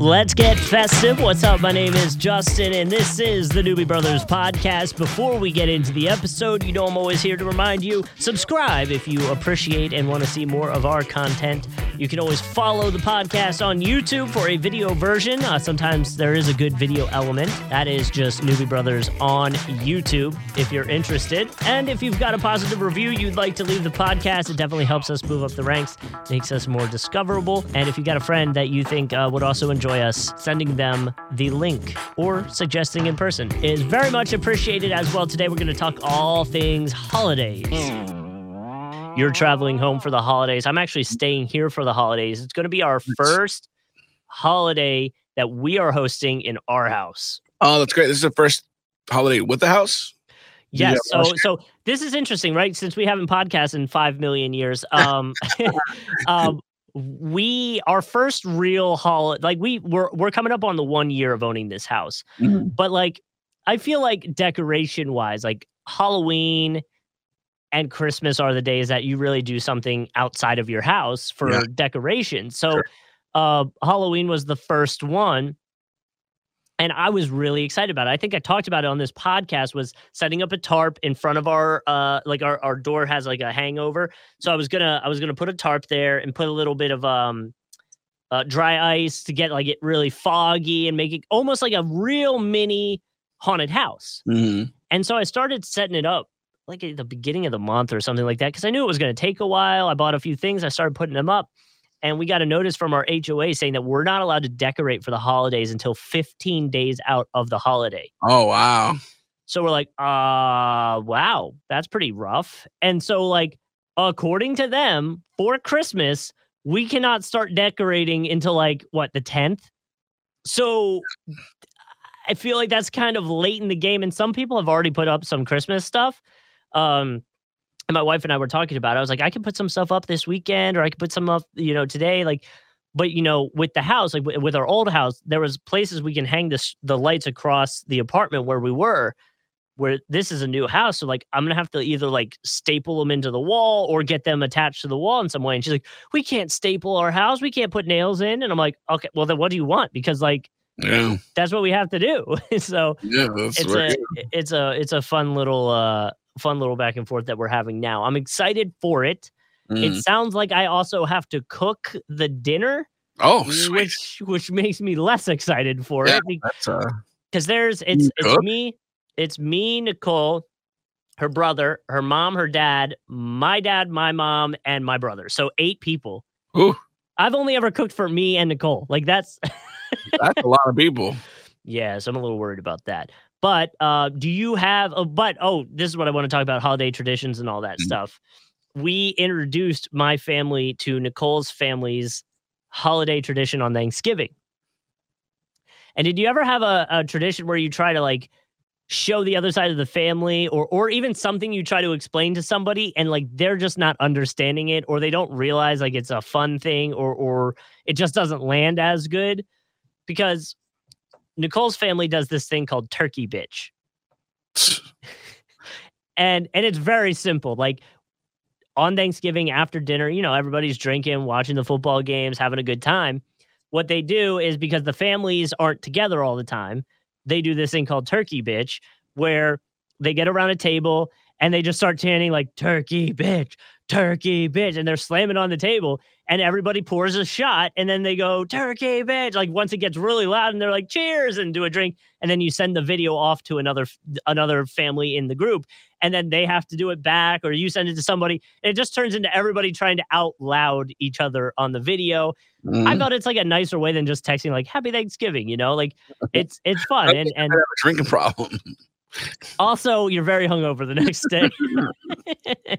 Let's get festive. What's up? My name is Justin, and this is the Newbie Brothers podcast. Before we get into the episode, you know I'm always here to remind you subscribe if you appreciate and want to see more of our content. You can always follow the podcast on YouTube for a video version. Uh, sometimes there is a good video element. That is just Newbie Brothers on YouTube if you're interested. And if you've got a positive review you'd like to leave the podcast, it definitely helps us move up the ranks, makes us more discoverable. And if you got a friend that you think uh, would also enjoy us, sending them the link or suggesting in person is very much appreciated as well. Today we're going to talk all things holidays. You're traveling home for the holidays. I'm actually staying here for the holidays. It's going to be our first holiday that we are hosting in our house. Oh, that's great. This is the first holiday with the house. Yes. Yeah, So so this is interesting, right? Since we haven't podcast in five million years, um, um, we our first real holiday, like we we're we're coming up on the one year of owning this house, Mhm. but like I feel like decoration wise, like Halloween and Christmas are the days that you really do something outside of your house for Yeah. decoration. So Sure. uh Halloween was the first one and I was really excited about it. I think I talked about it on this podcast was setting up a tarp in front of our uh like our, our door has like a hangover. So I was gonna I was gonna put a tarp there and put a little bit of um uh, dry ice to get like it really foggy and make it almost like a real mini haunted house. Mhm. And so I started setting it up like at the beginning of the month or something like that because I knew it was going to take a while. I bought a few things, I started putting them up. And we got a notice from our HOA saying that we're not allowed to decorate for the holidays until 15 days out of the holiday. Oh wow. So we're like, uh, wow, that's pretty rough. And so, like, according to them, for Christmas, we cannot start decorating until like what, the 10th? So I feel like that's kind of late in the game. And some people have already put up some Christmas stuff. Um, and my wife and I were talking about it. I was like, I can put some stuff up this weekend or I could put some up, you know, today. Like, but you know, with the house, like wi- with our old house, there was places we can hang this the lights across the apartment where we were. Where this is a new house, so like I'm gonna have to either like staple them into the wall or get them attached to the wall in some way. And she's like, "We can't staple our house. We can't put nails in." And I'm like, "Okay, well then what do you want?" Because like Yeah. that's what we have to do. so Yeah. It's very a it's a it's a fun little uh fun little back and forth that we're having now. I'm excited for it. Mm. It sounds like I also have to cook the dinner, Oh, sweet. which which makes me less excited for Yeah, it uh. because there's it's it's cook? me, it's me, Nicole, her brother, her mom, her dad, my dad, my mom, and my brother. So eight people. Ooh, I've only ever cooked for me and Nicole. Like that's that's a lot of people. Yeah, so I'm a little worried about that. But uh, do you have a but? Oh, this is what I want to talk about: holiday traditions and all that Mhm. stuff. We introduced my family to Nicole's family's holiday tradition on Thanksgiving. And did you ever have a, a tradition where you try to like show the other side of the family, or or even something you try to explain to somebody, and like they're just not understanding it, or they don't realize like it's a fun thing, or or it just doesn't land as good? Because Nicole's family does this thing called turkey bitch. And and it's very simple. Like on Thanksgiving after dinner, you know, everybody's drinking, watching the football games, having a good time. What they do is because the families aren't together all the time, they do this thing called turkey bitch where they get around a table and they just start chanting like turkey bitch, turkey bitch and they're slamming on the table and everybody pours a shot and then they go turkey bitch like once it gets really loud and they're like cheers and do a drink and then you send the video off to another another family in the group and then they have to do it back or you send it to somebody and it just turns into everybody trying to out loud each other on the video i Mhm. thought it's like a nicer way than just texting like happy thanksgiving you know like it's it's fun and and I have a drinking problem. Also you're very hungover the next day.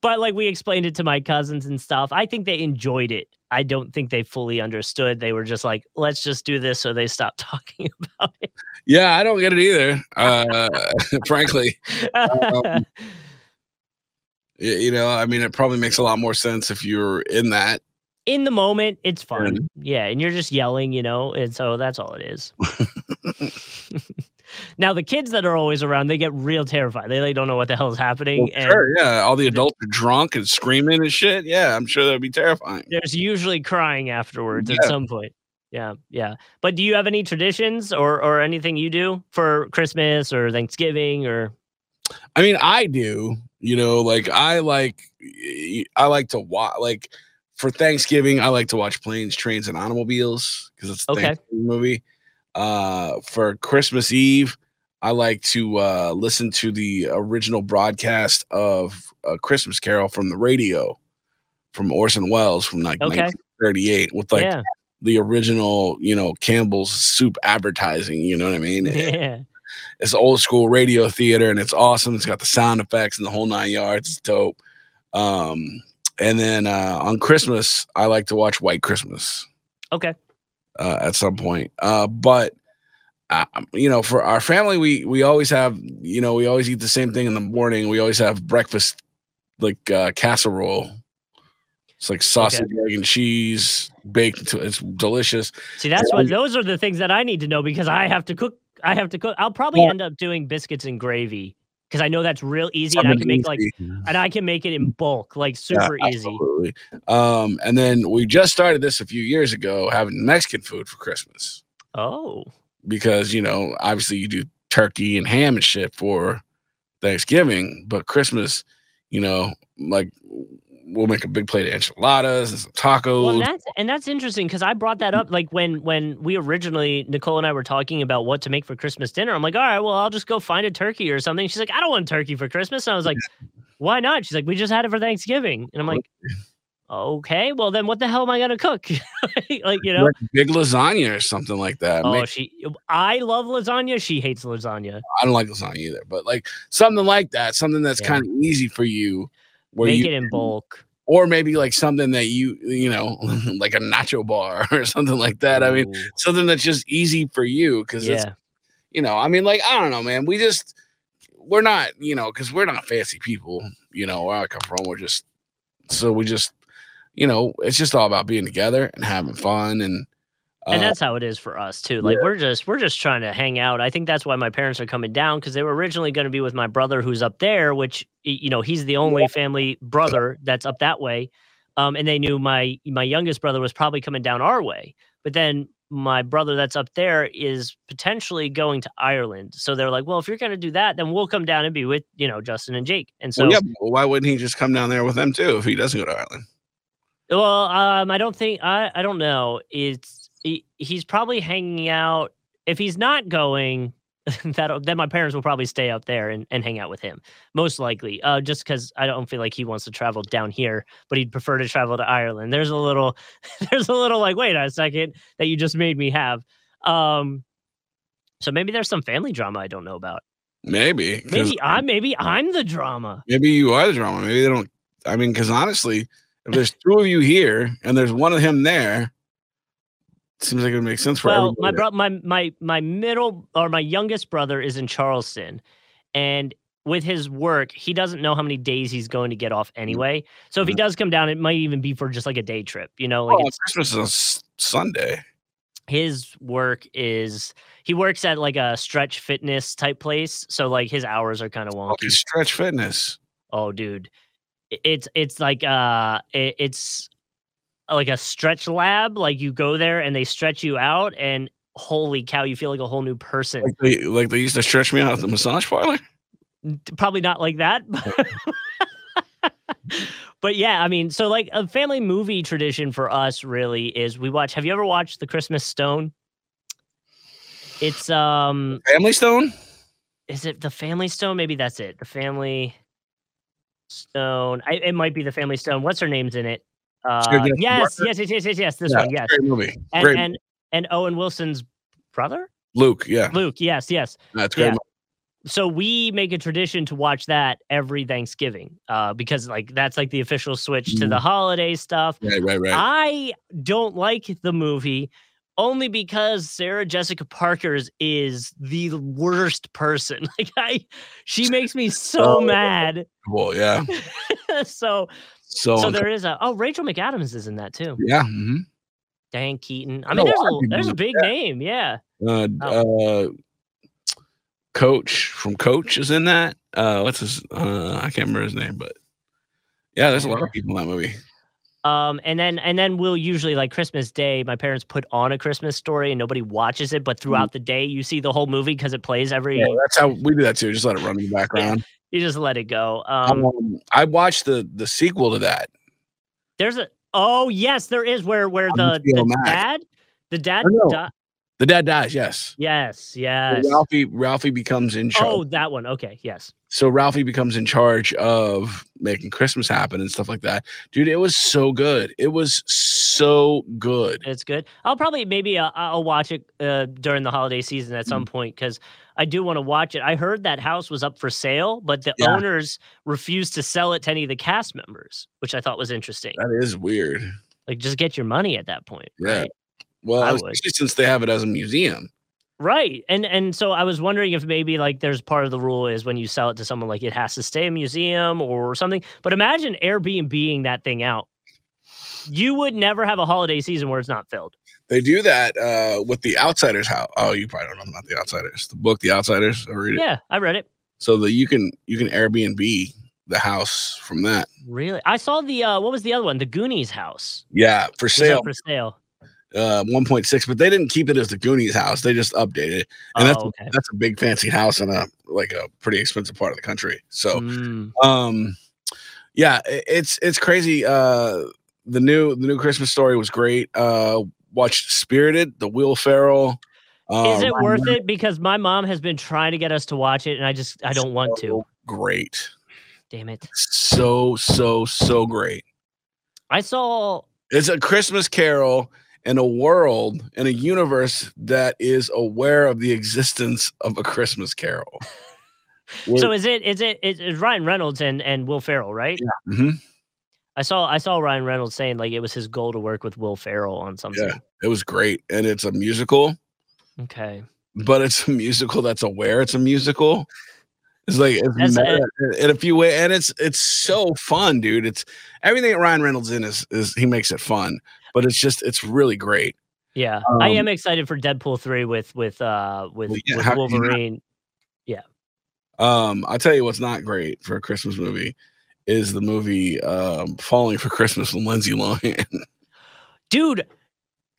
But like we explained it to my cousins and stuff. I think they enjoyed it. I don't think they fully understood. They were just like let's just do this so they stopped talking about it. Yeah, I don't get it either. Uh, frankly, Um, you know, I mean, it probably makes a lot more sense if you're in that. in the moment it's fun yeah and you're just yelling you know and so that's all it is now the kids that are always around they get real terrified they like don't know what the hell is happening Well, and sure, yeah. All the adults are drunk and screaming and shit. Yeah, I'm sure that'd be terrifying. there's usually crying afterwards at some point Yeah, yeah. But do you have any traditions or or anything you do for Christmas or Thanksgiving or? I mean, I do. You know, like I like I like to watch like for Thanksgiving. I like to watch Planes, Trains, and Automobiles because it's a Okay. Thanksgiving movie. Uh, for Christmas Eve, I like to uh, listen to the original broadcast of a Christmas Carol from the radio from Orson Welles from like Okay. 1938 with like yeah, the original, you know, Campbell's soup advertising. You know what I mean? yeah. It's old school radio theater and it's awesome. It's got the sound effects and the whole nine yards. It's dope. Um, and then uh, on Christmas, I like to watch White Christmas Okay. uh, at some point. Uh, but uh, you know, for our family, we we always have you know we always eat the same thing in the morning. We always have breakfast like uh, casserole. It's like sausage, egg, and cheese baked. It's delicious. See, that's Yeah. what those are the things that I need to know because I have to cook. I have to cook. I'll probably Yeah. end up doing biscuits and gravy because I know that's real easy and I can make like and I can make it in bulk, like super easy. Um, and then we just started this a few years ago, having Mexican food for Christmas Oh, because you know obviously you do turkey and ham and shit for Thanksgiving, but Christmas, you know, like we'll make a big plate of enchiladas and some tacos. well, and that's and that's interesting because I brought that up like when when we originally Nicole and I were talking about what to make for Christmas dinner. I'm like, all right, well, I'll just go find a turkey or something. She's like, I don't want turkey for Christmas. And I was like, why not? She's like, we just had it for Thanksgiving, and I'm like, okay, well then what the hell am I gonna cook? like you know. Like big lasagna or something like that. Oh, Make- she. I love lasagna. She hates lasagna. I don't like lasagna either, but like something like that, something that's Yeah. kind of easy for you, where Make you it in bulk. or maybe like something that you you know like a nacho bar or something like that. I mean, something that's just easy for you because it's yeah, you know i mean like i don't know man we just we're not you know because we're not fancy people you know where i come from we're just so we just you know it's just all about being together and having fun and uh, and that's how it is for us too. Like we're just we're just trying to hang out. I think that's why my parents are coming down because they were originally going to be with my brother who's up there, which you know he's the only family brother that's up that way. Um, and they knew my my youngest brother was probably coming down our way, but then my brother that's up there is potentially going to Ireland. So they're like, well, if you're going to do that, then we'll come down and be with you know Justin and Jake. And so well, yeah, but why wouldn't he just come down there with them too if he doesn't go to ireland Well, um, I don't think I I don't know. It's he, he's probably hanging out. If he's not going, that then my parents will probably stay out there and, and hang out with him, most likely. Uh, just because I don't feel like he wants to travel down here, but he'd prefer to travel to Ireland. There's a little, there's a little like, wait a second, that you just made me have. Um, so maybe there's some family drama I don't know about. Maybe Maybe I maybe I'm the drama. maybe you are the drama maybe they don't i mean because honestly if there's two of you here and there's one of him there seems like it would make sense for well, my everybody. bro, my my my middle or my youngest brother is in Charleston, and with his work, he doesn't know how many days he's going to get off anyway. So if he Mhm. does come down, it might even be for just like a day trip. You know, like oh, it's, christmas is on sunday his work is he works at like a stretch fitness type place. So like his hours are kind of wonky. okay stretch fitness Oh, dude, it's it's like uh, it, it's like a stretch lab. Like you go there and they stretch you out, and holy cow, you feel like a whole new person. like they like they used to stretch me out at the massage parlor probably not like that. But, but yeah, I mean, so like a family movie tradition for us really is we watch. Have you ever watched The Christmas Stone? It's um, family stone is it The Family Stone? Maybe that's it. The Family Stone. I, it might be The Family Stone. What's her name's in it? Uh, yes, yes, yes, yes, yes, yes. This Yeah, one, yes. great movie And great and and Owen Wilson's brother, luke yeah Luke. Yes, yes. that's great yeah. so we make a tradition to watch that every Thanksgiving, uh, because like that's like the official switch to the holiday stuff. Right, right, right. I don't like the movie only because Sarah Jessica Parker's is the worst person. Like I, she makes me so mad. Well, yeah. so So, so there is a oh Rachel McAdams is in that too. yeah. mhm. Diane Keaton. I mean, there's a there's a big name. Yeah. Uh, Oh. uh, Coach from Coach is in that. Uh, what's his? Uh, I can't remember his name, but yeah, there's a lot of people in that movie. Um, and then and then we'll usually like Christmas Day, my parents put on a Christmas story and nobody watches it, but throughout the day you see the whole movie because it plays every. Yeah, that's how we do that too. Just let it run in the background. You just let it go. Um, Um, I watched the the sequel to that. there's a oh yes, there is where where the, the dad the dad di- The dad dies. Yes. yes yes Ralphie Ralphie becomes in charge. oh that one okay yes So Ralphie becomes in charge of making Christmas happen and stuff like that. Dude, it was so good. It was so good. It's good. I'll probably maybe uh, I'll watch it uh, during the holiday season at Mm. some point because I do want to watch it. I heard that house was up for sale, but the Yeah. owners refused to sell it to any of the cast members, which I thought was interesting. That is weird. Like, just get your money at that point. Yeah. Right. Well, especially since they have it as a museum. Right. And and so I was wondering if maybe like there's part of the rule is when you sell it to someone like it has to stay a museum or something. But imagine Airbnb that thing out. You would never have a holiday season where it's not filled. They do that uh, with the Outsiders house. Oh, you probably don't know about the Outsiders. The book, The Outsiders. I read it. Yeah, I read it. So that you can you can Airbnb the house from that. Really? I saw the uh what was the other one? The Goonies house. Yeah, for sale. for sale. Uh, 1.6, but they didn't keep it as the Goonies house. They just updated it, and that's oh, okay. that's a big fancy house in a like a pretty expensive part of the country. So, Mm, um, yeah, i- it's it's crazy. Uh, the new the new Christmas story was great. Uh, watched Spirited, the Will Ferrell. Uh, Is it worth it? Because my mom has been trying to get us to watch it, and I just I don't want to. Great, Damn it! so so so great. I saw. It's a Christmas Carol in a world in a universe that is aware of the existence of a Christmas Carol. So is it is it is Ryan Reynolds and and Will Ferrell, right? hmm I saw I saw Ryan Reynolds saying like it was his goal to work with Will Ferrell on something. Yeah, it was great, and it's a musical, Okay. but it's a musical that's aware it's a musical. It's like it's meta in a few ways, and it's it's so fun, dude. It's everything that Ryan Reynolds in is is he makes it fun, but it's just it's really great. Yeah, I Um, am excited for Deadpool three with with uh with, yeah, with can you. Um, I'll tell you what's not great for a Christmas movie is the movie um, Falling for Christmas with Lindsay Lohan. Dude,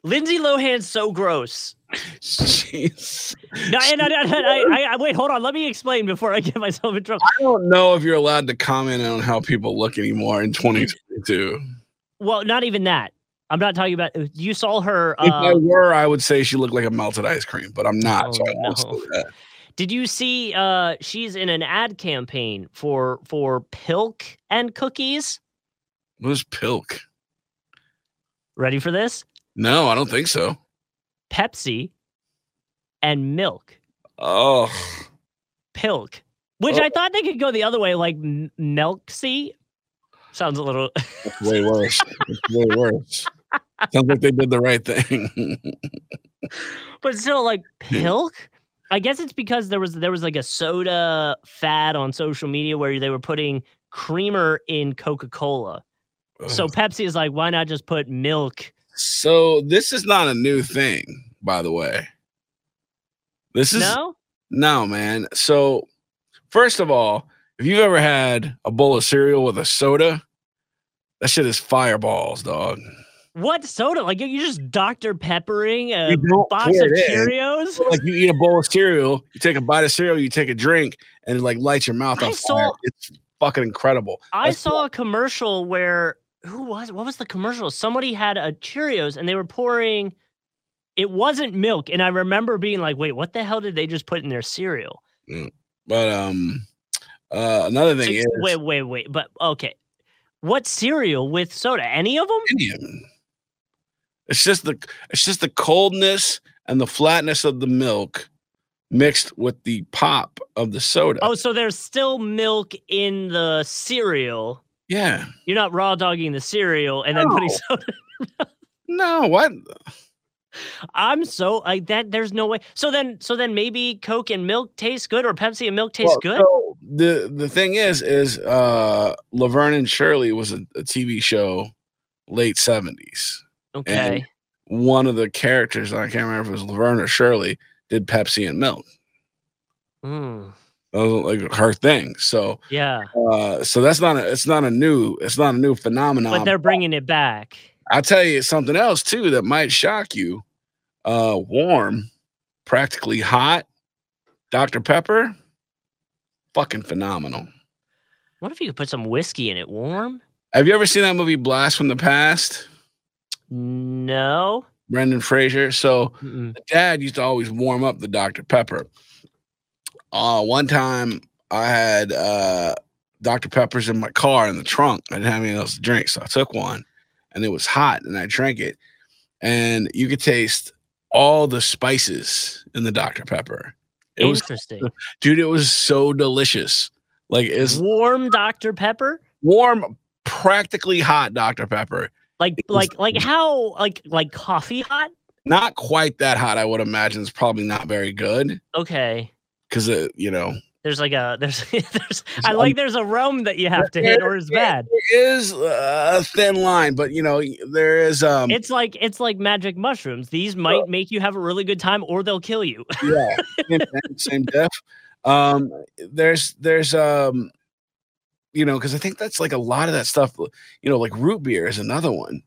Lindsay Lohan's so gross. Jeez. No, and I, I, I, I, wait, hold on. Let me explain before I get myself in trouble. I don't know if you're allowed to comment on how people look anymore in 2022. Well, not even that. I'm not talking about. You saw her. If I Uh, were, I would say she looked like a melted ice cream, but I'm not. so Oh, I won't no. did you see? Uh, she's in an ad campaign for for Pilk and cookies. What is Pilk? Ready for this? No, I don't think so. Pepsi and milk. Oh, Pilk, which Oh. I thought they could go the other way, like Milksy. Sounds a little. that's way worse. It's way worse. Sounds like they did the right thing. but still like pilk i guess it's because there was there was like a soda fad on social media where they were putting creamer in coca-cola so pepsi is like why not just put milk So this is not a new thing, by the way. This is no no man. So first of all, if you've ever had a bowl of cereal with a soda, that shit is fireballs, dog. What soda like you're just dr peppering a box of cheerios Like you eat a bowl of cereal, you take a bite of cereal, you take a drink, and it like lights your mouth I on saw- fire. It's fucking incredible. i That's saw a commercial where who was what was the commercial somebody had a cheerios and they were pouring it wasn't milk and i remember being like wait what the hell did they just put in their cereal But um, uh, another thing is wait, wait, wait. But okay, what cereal with soda? Any of them? Indian. It's just the it's just the coldness and the flatness of the milk mixed with the pop of the soda. Oh, so there's still milk in the cereal. yeah. You're not raw dogging the cereal and then putting No. soda. No, what? I'm so like that. There's no way. So then, so then maybe Coke and milk taste good, or Pepsi and milk tastes Well, good. so the the thing is, is uh Laverne and Shirley was a, a TV show late seventies. Okay. One of the characters, I can't remember if it was Laverne or Shirley, did Pepsi and milk. Mm. That was like her thing. So Yeah. uh so that's not a it's not a new it's not a new phenomenon. But they're bringing it back. I'll tell you something else too that might shock you. Uh warm, practically hot, Dr. Pepper, fucking phenomenal. What if you could put some whiskey in it warm? Have you ever seen that movie Blast from the Past? No. Brendan Fraser. So Mm-mm. the dad used to always warm up the Dr. Pepper. Uh, one time I had uh, Dr. Peppers in my car in the trunk. I didn't have anything else to drink, so I took one, and it was hot, and I drank it, and you could taste all the spices in the Dr. Pepper. It was, Interesting. dude, it was so delicious. Like it's Warm Dr. Pepper? warm, practically hot Dr. Pepper. Like like like how like like coffee hot? Not quite that hot, I would imagine. It's probably not very good Okay. because it, you know, There's like a there's there's I like there's a realm that you have to hit or it's bad. There is a thin line, but you know there is um It's like it's like magic mushrooms. These might make you have a really good time or they'll kill you. yeah same, same diff. Um, there's there's um you know because I think that's like a lot of that stuff. You know, like root beer is another one.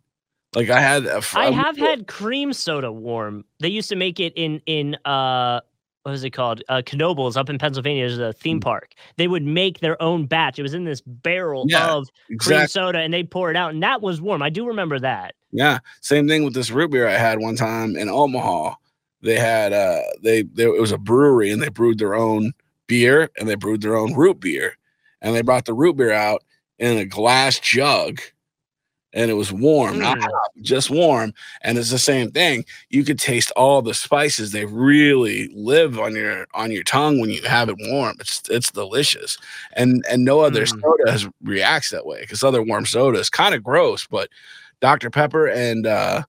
Like I had a, I a- have had cream soda warm. They used to make it in in uh what is it called? Uh Knoebels up in Pennsylvania. There's a theme park. They would make their own batch. It was in this barrel Yeah, of cream soda and they'd pour it out and that was warm. I do remember that. yeah same thing with this root beer I had one time in Omaha. They had uh they there it was a brewery and they brewed their own beer and they brewed their own root beer and they brought the root beer out in a glass jug and it was warm, not Mm. hot, just warm. And it's the same thing. You could taste all the spices. They really live on your on your tongue when you have it warm. It's it's delicious. And and no other Mm. soda has reacts that way because other warm soda is kind of gross, but Dr. Pepper and uh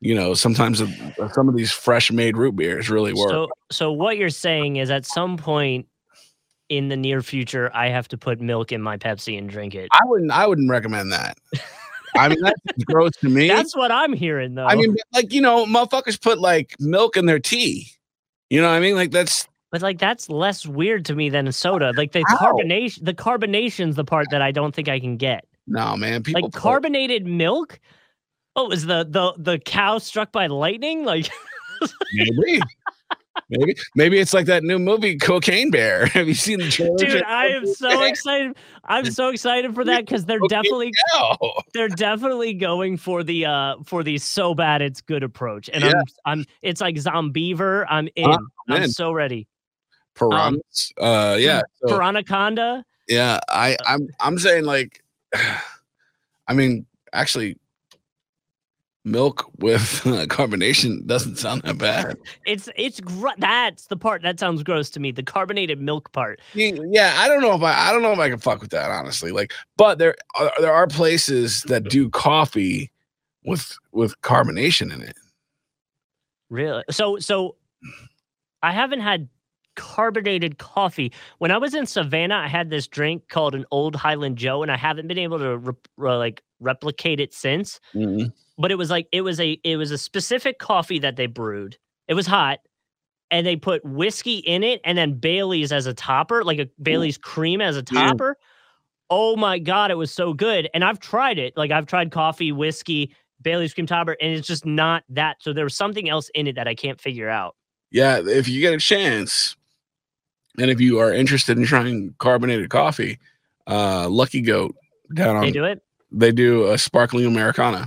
you know, sometimes uh, some of these fresh made root beers really work. So so what you're saying is at some point in the near future I have to put milk in my Pepsi and drink it. I wouldn't I wouldn't recommend that. I mean that's gross to me. That's what I'm hearing though. I mean, like you know, motherfuckers put like milk in their tea. You know what I mean? Like that's But like that's less weird to me than a soda. Like the carbonation, the carbonation's the part that I don't think I can get. no man. People like carbonated milk. Oh, is the the the cow struck by lightning? Like maybe, maybe, maybe it's like that new movie, Cocaine Bear. Have you seen the trailer? dude, I am so excited. I'm so excited for that because they're Okay. definitely No. they're definitely going for the uh for the so bad it's good approach. And Yeah. I'm I'm it's like Zombiever. I'm in. Ah, I'm so ready. Piranhas. uh, yeah. So, Piranhaconda. yeah. I, I'm, I'm saying like, I mean, actually, milk with carbonation doesn't sound that bad. It's it's gr- that's the part that sounds gross to me. The carbonated milk part. Yeah, I don't know if I I don't know if I can fuck with that honestly. Like, but there are there are places that do coffee with with carbonation in it. Really? So so I haven't had carbonated coffee. When I was in Savannah, I had this drink called an Old Highland Joe, and I haven't been able to rep- uh, like replicate it since. But it was like it was a it was a specific coffee that they brewed. It was hot, and they put whiskey in it, and then Bailey's as a topper, like a Bailey's cream as a Yeah. topper. Oh my god, it was so good! And I've tried it. Like I've tried coffee, whiskey, Bailey's cream topper, and it's just not that. So there was something else in it that I can't figure out. Yeah, if you get a chance, and if you are interested in trying carbonated coffee, uh, Lucky Goat down on They do it. they do a sparkling Americano.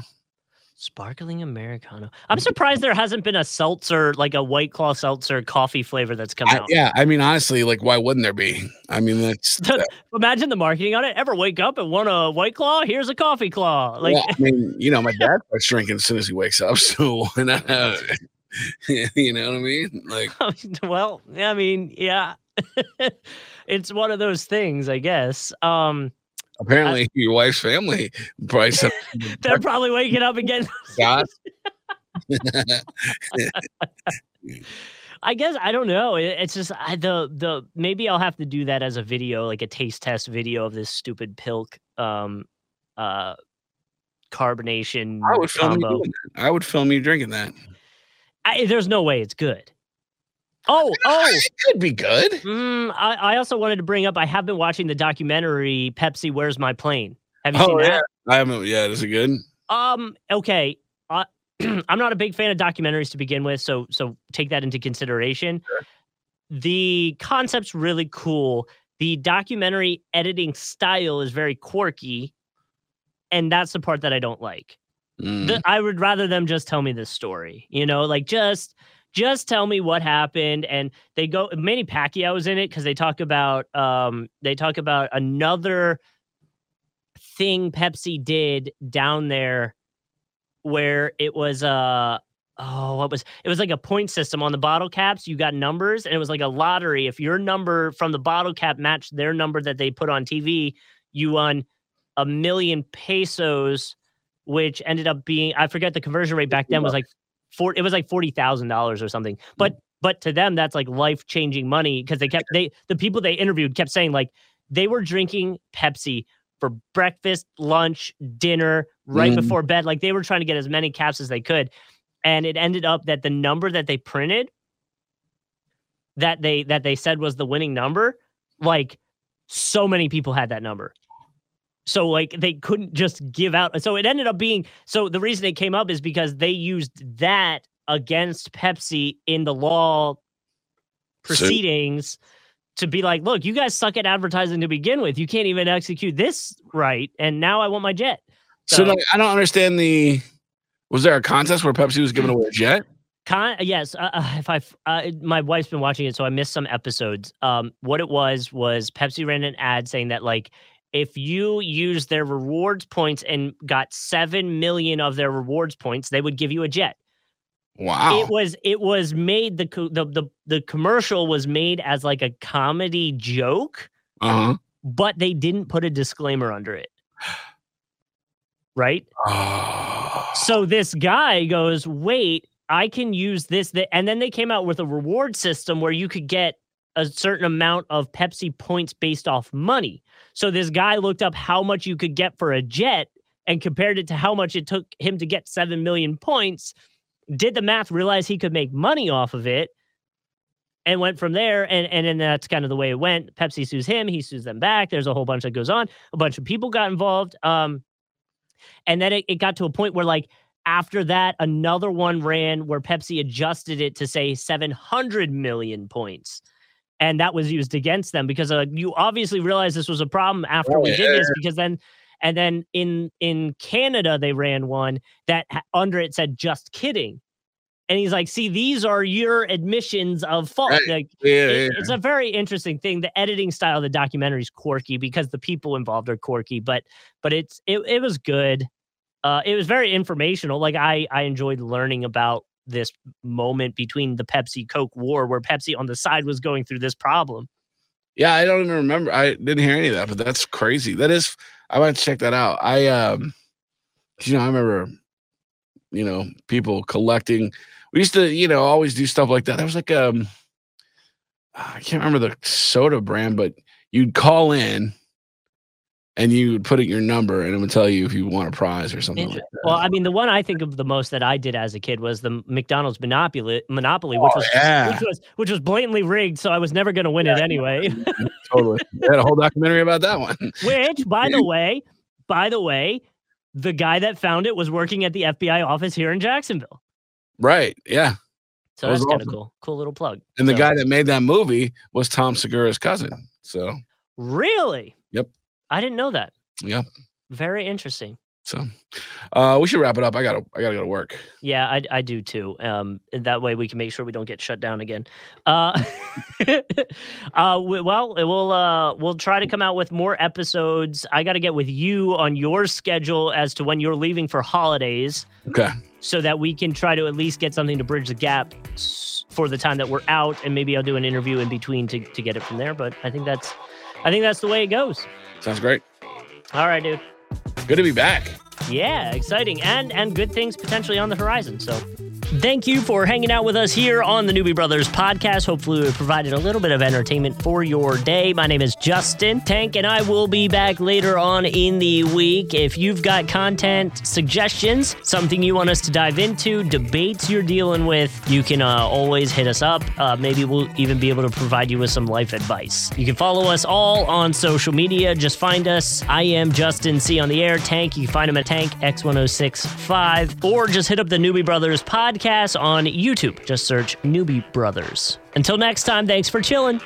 Sparkling Americano. I'm surprised there hasn't been a seltzer, like a White Claw seltzer coffee flavor that's come I- out. yeah, I mean honestly, like why wouldn't there be? I mean that's Imagine the marketing on it. Ever wake up and want a White Claw? Here's a coffee claw. Like, I mean, you know, my dad starts drinking as soon as he wakes up, so why not have you know what I mean? Like well, I mean, yeah. it's one of those things, I guess. Um, apparently your wife's family probably they're probably waking up again. God. I guess I don't know. It- It's just I, the the maybe I'll have to do that as a video, like a taste test video of this stupid pilk um uh carbonation I would film you combo. I would film you drinking that. I, there's no way it's good. Oh, oh, it could be good. mm, I, I also wanted to bring up. I have been watching the documentary Pepsi. Where's my plane? Have you seen Oh that? yeah, I haven't. Yeah, is it good? Um. Okay. Uh, I'm not a big fan of documentaries to begin with, so so take that into consideration. The concept's really cool. The documentary editing style is very quirky, and that's the part that I don't like. Mm. The, I would rather them just tell me the story. You know, like just just tell me what happened. And they go. Manny Pacquiao's in it because they talk about um they talk about another thing Pepsi did down there where it was uh oh what was it was like a point system on the bottle caps you got numbers and it was like a lottery if your number from the bottle cap matched their number that they put on TV you won a million pesos which ended up being I forget the conversion rate back then was like four it was like forty thousand dollars or something but but to them that's like life changing money because they kept they the people they interviewed kept saying like they were drinking Pepsi for breakfast, lunch, dinner, right Mm. before bed. Like they were trying to get as many caps as they could. And it ended up that the number that they printed that they that they said was the winning number, like so many people had that number. So like they couldn't just give out. So it ended up being so the reason it came up is because they used that against Pepsi in the law proceedings to be like, look, you guys suck at advertising to begin with. You can't even execute this right. And now I want my jet. So So- like, I don't understand the. Was there a contest where Pepsi was giving away a jet? Con- yes, uh, uh, if I, uh, my wife's been watching it, so I missed some episodes. Um, what it was was Pepsi ran an ad saying that like if you use their rewards points and got seven million of their rewards points, they would give you a jet. Wow. It was it was made the the the the commercial was made as like a comedy joke, Uh huh. but they didn't put a disclaimer under it. Right? Oh. So this guy goes, "Wait, I can use this." Th-. And then they came out with a reward system where you could get a certain amount of Pepsi points based off money. So this guy looked up how much you could get for a jet and compared it to how much it took him to get 7 million points, did the math, realized he could make money off of it. And went from there, and and then that's kind of the way it went. Pepsi sues him, he sues them back. There's a whole bunch that goes on. A bunch of people got involved. Um, and then it, it got to a point where, like, after that, another one ran where Pepsi adjusted it to say 700 million points. And that was used against them because uh, you obviously realized this was a problem after Oh, we yeah. did this. Because then, and then in in Canada they ran one that under it said "just kidding," and he's like, "See, these are your admissions of fault." Right. Like, yeah, it- yeah. it's a very interesting thing. The editing style of the documentary is quirky because the people involved are quirky, but but it's it, it was good. Uh, it was very informational. Like I I enjoyed learning about this moment between the Pepsi Coke war, where Pepsi on the side was going through this problem. Yeah, I don't even remember. I didn't hear any of that, but that's crazy. That is, I might check that out. I, um, you know, I remember, you know, people collecting. We used to, you know, always do stuff like that. There was like, um, I can't remember the soda brand, but you'd call in and you would put in your number and it would tell you if you won a prize or something like that. Well, I mean, the one I think of the most that I did as a kid was the McDonald's Monopoly, Monopoly, which Oh, was yeah. which was which was blatantly rigged, so I was never going to win it anyway. totally. They had a whole documentary about that one. Which, by the way, by the way, the guy that found it was working at the FBI office here in Jacksonville. Right. Yeah. So That was that's kind of awesome. cool. Cool little plug. And the guy that made that movie was Tom Segura's cousin. So, Really? Yep. I didn't know that. yeah. Very interesting. So, uh, we should wrap it up. I gotta, I gotta go to work. Yeah, I, I do too. Um, and that way we can make sure we don't get shut down again. Uh, uh, we- well, we'll uh, we'll try to come out with more episodes. I got to get with you on your schedule as to when you're leaving for holidays, Okay. so that we can try to at least get something to bridge the gap for the time that we're out, and maybe I'll do an interview in between to to get it from there. But I think that's I think that's the way it goes. Sounds great. All right, dude. Good to be back. Yeah, exciting and and good things potentially on the horizon. So Thank you for hanging out with us here on the Newbie Brothers podcast. Hopefully, we provided a little bit of entertainment for your day. My name is Justin. Tank and I will be back later on in the week. If you've got content suggestions, something you want us to dive into, debates you're dealing with, you can uh, always hit us up. Uh, maybe we'll even be able to provide you with some life advice. You can follow us all on social media. Just find us. I am Justin C on the air. Tank, you can find him at Tank X1065, or just hit up the Newbie Brothers podcast on YouTube. Just search Newbie Brothers. Until next time, thanks for chilling.